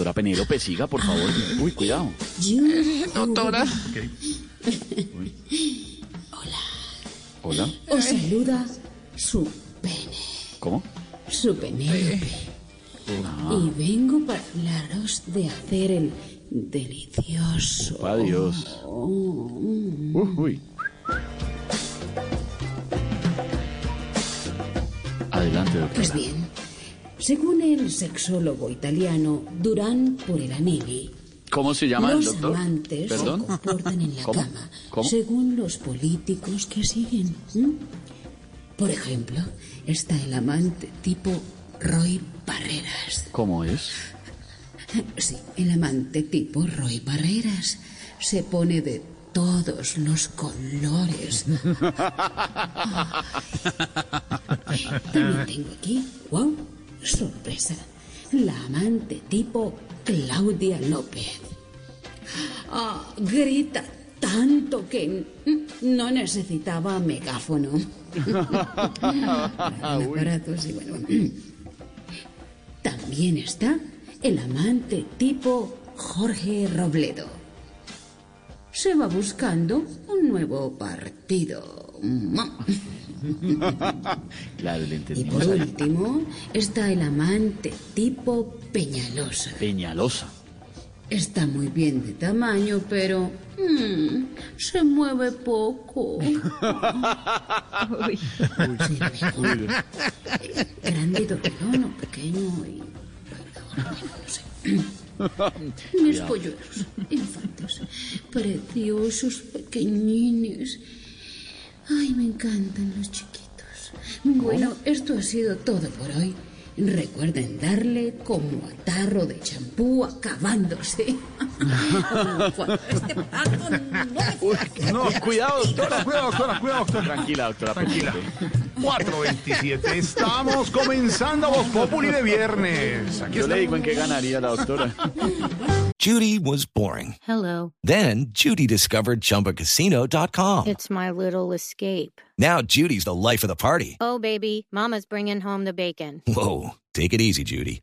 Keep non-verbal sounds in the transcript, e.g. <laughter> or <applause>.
Doctora Penélope, siga, por favor. Uy, cuidado. Doctora. Hola. Os saluda su pene, ¿Cómo? su Penélope. Y vengo para hablaros de hacer el delicioso. Adiós. Uy. Adelante, doctora. Pues bien, según el sexólogo italiano Durán Porelanelli, ¿Cómo se llama el los doctor? amantes ¿Perdón? se comportan en la ¿Cómo? cama ¿Cómo? según los políticos que siguen. Por ejemplo, está el amante tipo Roy Barreras. ¿Cómo es? Sí, el amante tipo Roy Barreras se pone de todos los colores. <laughs> También tengo aquí, wow, sorpresa, la amante tipo Claudia López. Ah, grita tanto que no necesitaba megáfono. <laughs> aparatos y bueno. También está el amante tipo Jorge Robledo. Se va buscando un nuevo partido. <laughs> Claro, le Y por último está el amante tipo Peñalosa. Peñalosa. Está muy bien de tamaño, pero mm, se mueve poco. <laughs> Sí, mejor. Grande doterón o pequeño y... no sé. Mis polluelos, infantes, preciosos, pequeñines. Ay, me encantan los chiquitos. Bueno, esto ha sido todo por hoy. Recuerden darle como a tarro de champú acabándose. <laughs> Cuando este pato no No, cuidado, doctora, cuidado, doctora, cuidado, doctora. Tranquila, doctora Tranquila. 427. Estamos comenzando Voz Populi de viernes. Aquí Yo le digo en qué ganaría la doctora. Judy was boring. Hello. Then Judy discovered ChumbaCasino.com. It's my little escape. Now Judy's the life of the party. Oh, baby, Mama's bringing home the bacon. Whoa, take it easy, Judy.